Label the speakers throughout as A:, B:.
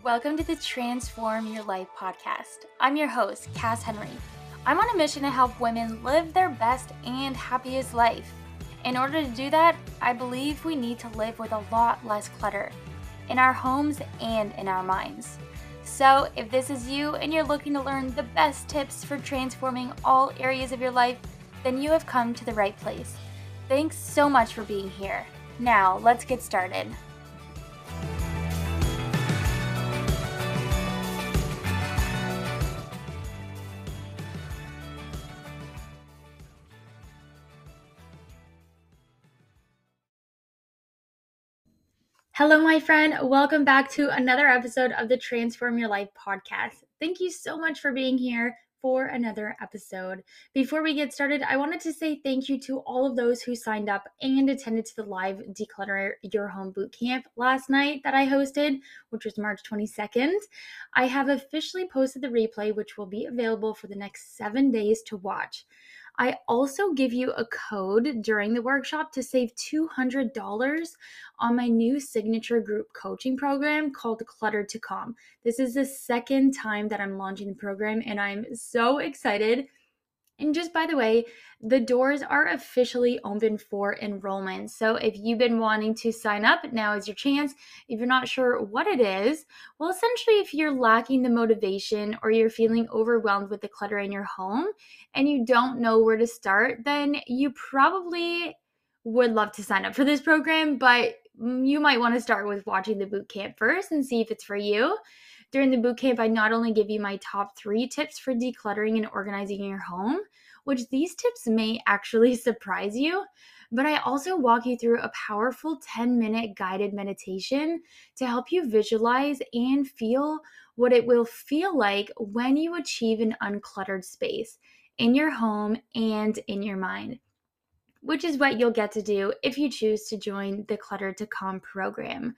A: Welcome to the Transform Your Life podcast. I'm your host, Cass Henry. I'm on a mission to help women live their best and happiest life. In order to do that, I believe we need to live with a lot less clutter in our homes and in our minds. So, if this is you and you're looking to learn the best tips for transforming all areas of your life, then you have come to the right place. Thanks so much for being here. Now, let's get started. Hello, my friend. Welcome back to another episode of the Transform Your Life podcast. Thank you so much for being here for another episode. Before we get started, I wanted to say thank you to all of those who signed up and attended to the live Declutter Your Home Boot Camp last night that I hosted, which was March 22nd. I have officially posted the replay, which will be available for the next seven days to watch. I also give you a code during the workshop to save $200 on my new signature group coaching program called Clutter to Calm. This is the second time that I'm launching the program, and I'm so excited and just by the way, the doors are officially open for enrollment. So if you've been wanting to sign up, now is your chance. If you're not sure what it is, well, essentially, if you're lacking the motivation or you're feeling overwhelmed with the clutter in your home and you don't know where to start, then you probably would love to sign up for this program, but mm, you might want to start with watching the boot camp first and see if it's for you. During the bootcamp, I not only give you my top three tips for decluttering and organizing your home, which these tips may actually surprise you, but I also walk you through a powerful 10 minute guided meditation to help you visualize and feel what it will feel like when you achieve an uncluttered space in your home and in your mind, which is what you'll get to do if you choose to join the Clutter to Calm program.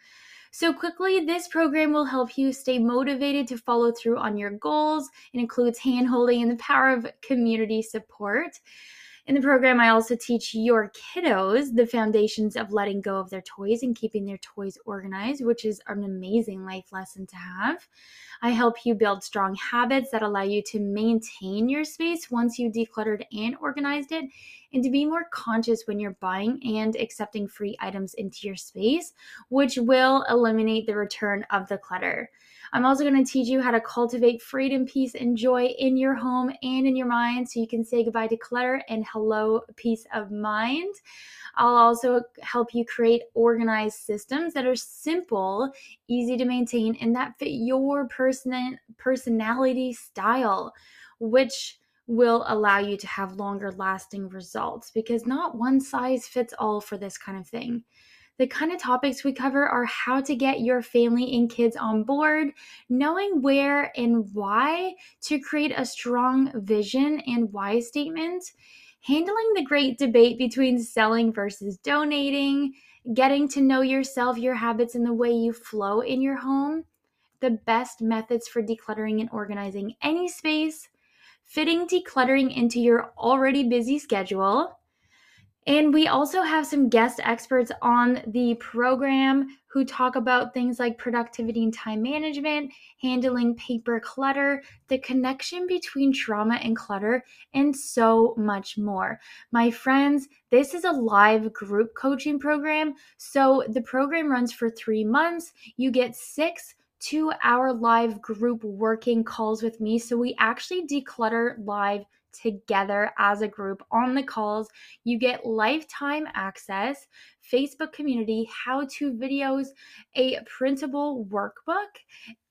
A: So, quickly, this program will help you stay motivated to follow through on your goals. It includes hand holding and the power of community support. In the program, I also teach your kiddos the foundations of letting go of their toys and keeping their toys organized, which is an amazing life lesson to have. I help you build strong habits that allow you to maintain your space once you decluttered and organized it, and to be more conscious when you're buying and accepting free items into your space, which will eliminate the return of the clutter. I'm also going to teach you how to cultivate freedom, peace, and joy in your home and in your mind so you can say goodbye to clutter and hello, peace of mind. I'll also help you create organized systems that are simple, easy to maintain, and that fit your person personality style, which will allow you to have longer lasting results because not one size fits all for this kind of thing. The kind of topics we cover are how to get your family and kids on board, knowing where and why to create a strong vision and why statement, handling the great debate between selling versus donating, getting to know yourself, your habits, and the way you flow in your home, the best methods for decluttering and organizing any space, fitting decluttering into your already busy schedule and we also have some guest experts on the program who talk about things like productivity and time management, handling paper clutter, the connection between trauma and clutter, and so much more. My friends, this is a live group coaching program. So the program runs for three months. You get six two hour live group working calls with me. So we actually declutter live together as a group on the calls. You get lifetime access, Facebook community, how to videos, a printable workbook,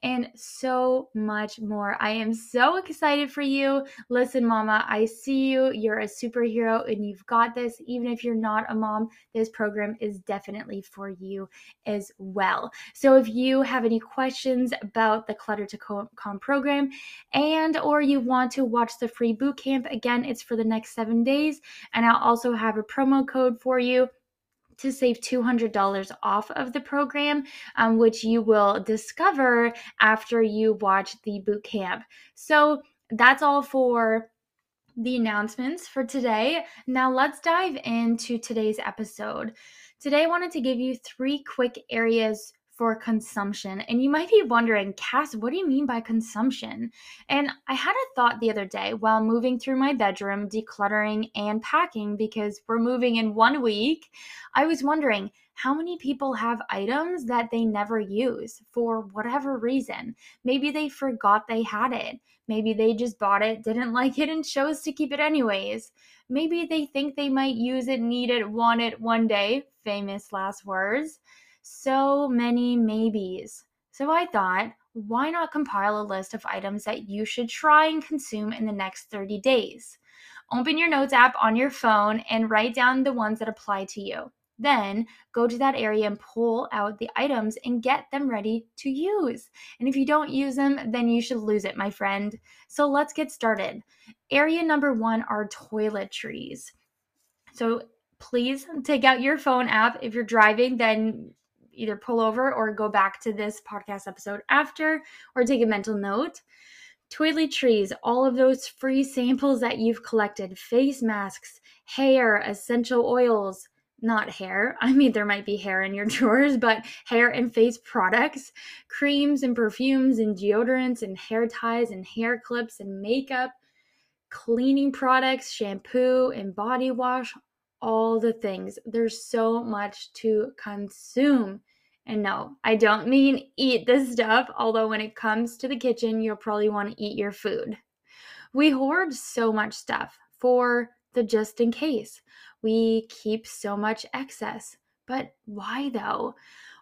A: and so much more. I am so excited for you. Listen, mama, I see you. You're a superhero and you've got this. Even if you're not a mom, this program is definitely for you as well. So if you have any questions about the Clutter to Calm program and or you want to watch the free boot camp, again, it's for the next 7 days and I'll also have a promo code for you to save $200 off of the program, um, which you will discover after you watch the boot camp. So that's all for the announcements for today. Now let's dive into today's episode. Today, I wanted to give you three quick areas for consumption. And you might be wondering, Cass, what do you mean by consumption? And I had a thought the other day while moving through my bedroom, decluttering and packing because we're moving in one week. I was wondering, how many people have items that they never use for whatever reason? Maybe they forgot they had it. Maybe they just bought it, didn't like it, and chose to keep it anyways. Maybe they think they might use it, need it, want it one day. Famous last words so many maybes. So I thought, why not compile a list of items that you should try and consume in the next 30 days? Open your notes app on your phone and write down the ones that apply to you. Then go to that area and pull out the items and get them ready to use. And if you don't use them, then you should lose it, my friend. So let's get started. Area number one are toiletries. So please take out your phone app. If you're driving, then either pull over or go back to this podcast episode after or take a mental note. Toiletries, all of those free samples that you've collected, face masks, hair, essential oils, not hair. I mean, there might be hair in your drawers, but hair and face products, creams and perfumes and deodorants and hair ties and hair clips and makeup, cleaning products, shampoo and body wash, all the things. There's so much to consume. And no, I don't mean eat the stuff, although when it comes to the kitchen, you'll probably want to eat your food. We hoard so much stuff for the just in case. We keep so much excess. But why though?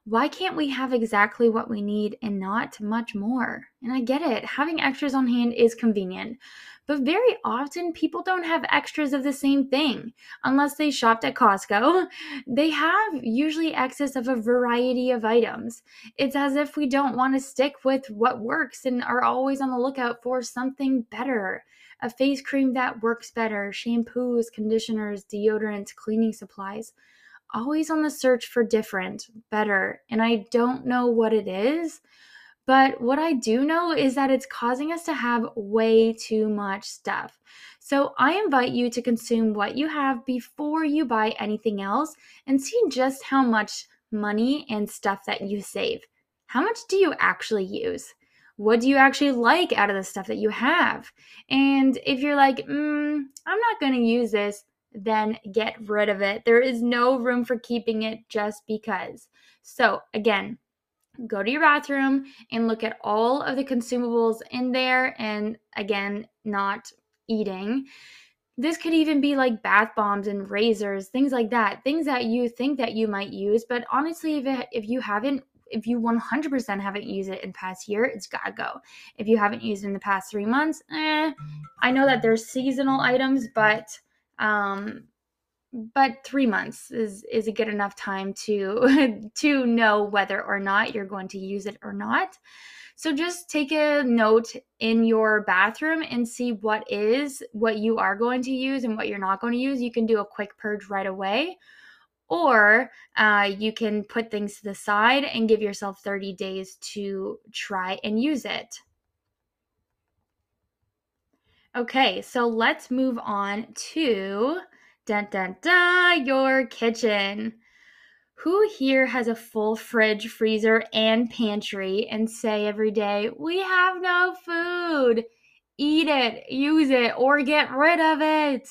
A: Why can't we have exactly what we need and not much more? And I get it, having extras on hand is convenient. But very often, people don't have extras of the same thing unless they shopped at Costco. They have usually excess of a variety of items. It's as if we don't want to stick with what works and are always on the lookout for something better a face cream that works better, shampoos, conditioners, deodorants, cleaning supplies. Always on the search for different, better. And I don't know what it is, but what I do know is that it's causing us to have way too much stuff. So I invite you to consume what you have before you buy anything else and see just how much money and stuff that you save. How much do you actually use? What do you actually like out of the stuff that you have? And if you're like, mm, I'm not going to use this, then get rid of it. There is no room for keeping it just because. So, again, go to your bathroom and look at all of the consumables in there and again not eating this could even be like bath bombs and razors things like that things that you think that you might use but honestly if, it, if you haven't if you 100% haven't used it in past year it's gotta go if you haven't used it in the past three months eh, i know that there's seasonal items but um but three months is is a good enough time to to know whether or not you're going to use it or not. So just take a note in your bathroom and see what is what you are going to use and what you're not going to use. You can do a quick purge right away. Or uh, you can put things to the side and give yourself 30 days to try and use it okay so let's move on to Dun dun dun, your kitchen. Who here has a full fridge, freezer, and pantry and say every day, We have no food? Eat it, use it, or get rid of it.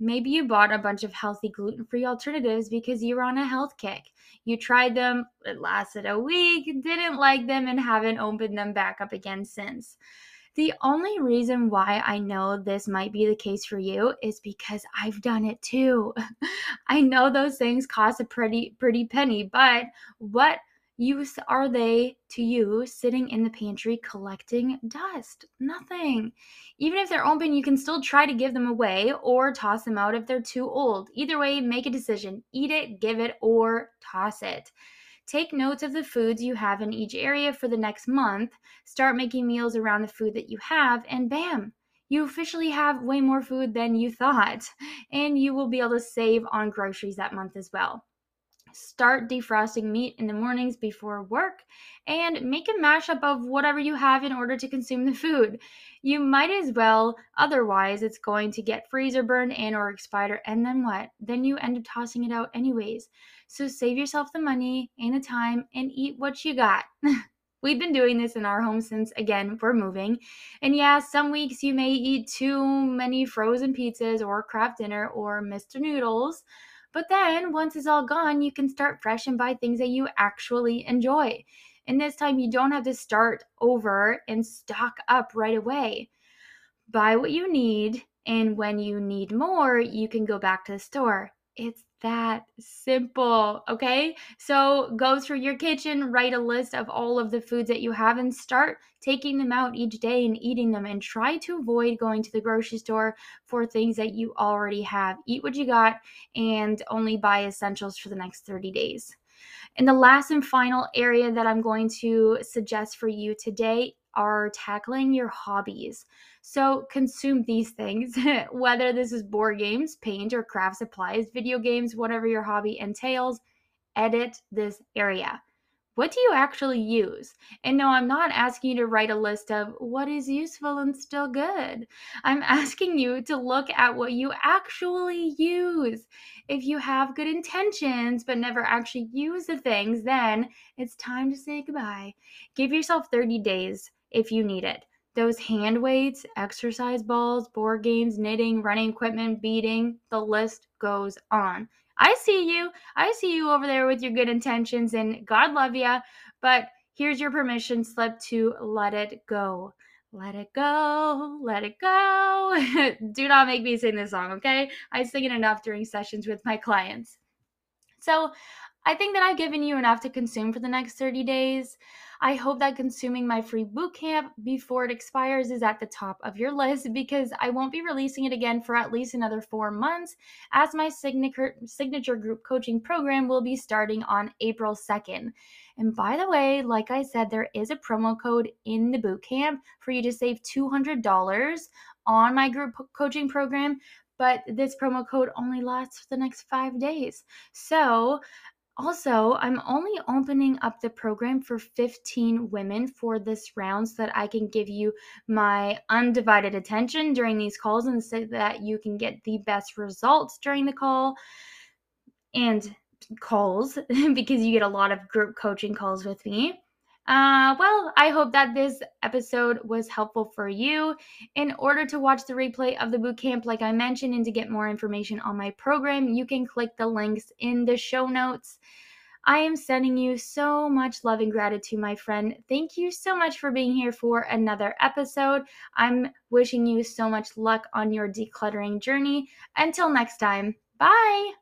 A: Maybe you bought a bunch of healthy gluten free alternatives because you were on a health kick. You tried them, it lasted a week, didn't like them, and haven't opened them back up again since. The only reason why I know this might be the case for you is because I've done it too. I know those things cost a pretty pretty penny, but what use are they to you sitting in the pantry collecting dust? Nothing. Even if they're open, you can still try to give them away or toss them out if they're too old. Either way, make a decision. Eat it, give it, or toss it. Take notes of the foods you have in each area for the next month. Start making meals around the food that you have, and bam, you officially have way more food than you thought. And you will be able to save on groceries that month as well. Start defrosting meat in the mornings before work and make a mashup of whatever you have in order to consume the food. You might as well, otherwise, it's going to get freezer burned and or expired, and then what? Then you end up tossing it out anyways. So save yourself the money and the time and eat what you got. We've been doing this in our home since, again, we're moving. And yeah, some weeks you may eat too many frozen pizzas or Kraft dinner or Mr. Noodles. But then once it's all gone, you can start fresh and buy things that you actually enjoy. And this time you don't have to start over and stock up right away. Buy what you need, and when you need more, you can go back to the store. It's that simple, okay? So go through your kitchen, write a list of all of the foods that you have, and start taking them out each day and eating them. And try to avoid going to the grocery store for things that you already have. Eat what you got and only buy essentials for the next 30 days. And the last and final area that I'm going to suggest for you today are tackling your hobbies. So consume these things, whether this is board games, paint, or craft supplies, video games, whatever your hobby entails, edit this area what do you actually use? And no, I'm not asking you to write a list of what is useful and still good. I'm asking you to look at what you actually use. If you have good intentions but never actually use the things, then it's time to say goodbye. Give yourself 30 days if you need it. Those hand weights, exercise balls, board games, knitting, running equipment, beading, the list goes on. I see you. I see you over there with your good intentions, and God love you. But here's your permission slip to let it go. Let it go, let it go. Do not make me sing this song, okay? I sing it enough during sessions with my clients. So I think that I've given you enough to consume for the next 30 days. I hope that consuming my free bootcamp before it expires is at the top of your list because I won't be releasing it again for at least another four months, as my signature, signature group coaching program will be starting on April 2nd. And by the way, like I said, there is a promo code in the bootcamp for you to save $200 on my group coaching program but this promo code only lasts for the next five days. So also, I'm only opening up the program for 15 women for this round so that I can give you my undivided attention during these calls and so that you can get the best results during the call and calls because you get a lot of group coaching calls with me. Uh, well, I hope that this episode was helpful for you. In order to watch the replay of the bootcamp, like I mentioned, and to get more information on my program, you can click the links in the show notes. I am sending you so much love and gratitude, my friend. Thank you so much for being here for another episode. I'm wishing you so much luck on your decluttering journey. Until next time, bye.